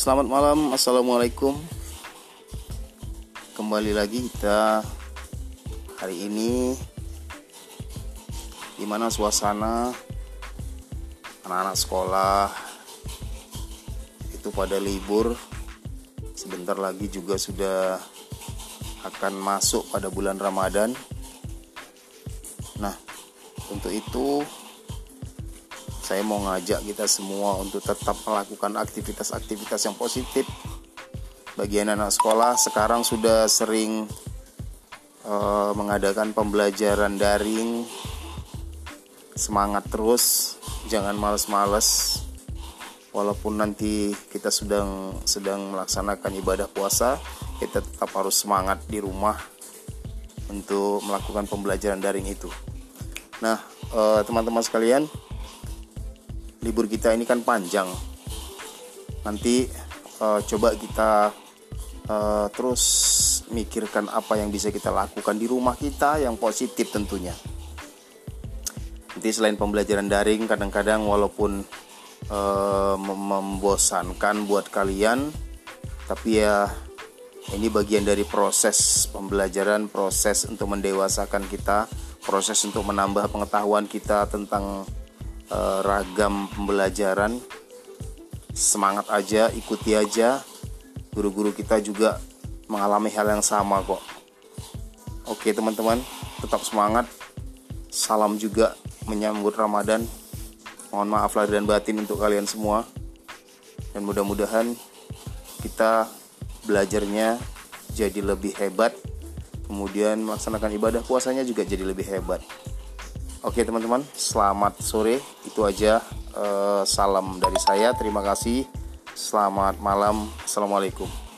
selamat malam Assalamualaikum. Kembali lagi kita hari ini Di mana suasana anak-anak sekolah Itu pada libur. Sebentar lagi juga sudah akan masuk pada bulan Ramadan. Nah untuk itu saya mau ngajak kita semua untuk tetap melakukan aktivitas-aktivitas yang positif. Bagi anak-anak sekolah sekarang sudah sering uh, mengadakan pembelajaran daring. Semangat terus, jangan males-males. Walaupun nanti kita sedang sedang melaksanakan ibadah puasa, kita tetap harus semangat di rumah untuk melakukan pembelajaran daring itu. Nah, eh, teman-teman sekalian, libur kita ini kan panjang. Nanti uh, coba kita uh, terus mikirkan apa yang bisa kita lakukan di rumah kita yang positif tentunya. Nanti selain pembelajaran daring, kadang-kadang walaupun uh, membosankan buat kalian, tapi ya ini bagian dari proses pembelajaran, proses untuk mendewasakan kita, proses untuk menambah pengetahuan kita tentang uh, ragam pembelajaran. Semangat aja ikuti aja. Guru-guru kita juga mengalami hal yang sama kok. Oke teman-teman tetap semangat. Salam juga menyambut Ramadan. Mohon maaf lahir dan batin untuk kalian semua. Dan mudah-mudahan kita belajarnya jadi lebih hebat. Kemudian melaksanakan ibadah puasanya juga jadi lebih hebat Oke teman-teman, selamat sore. Itu aja uh, salam dari saya. Terima kasih. Selamat malam. Assalamualaikum.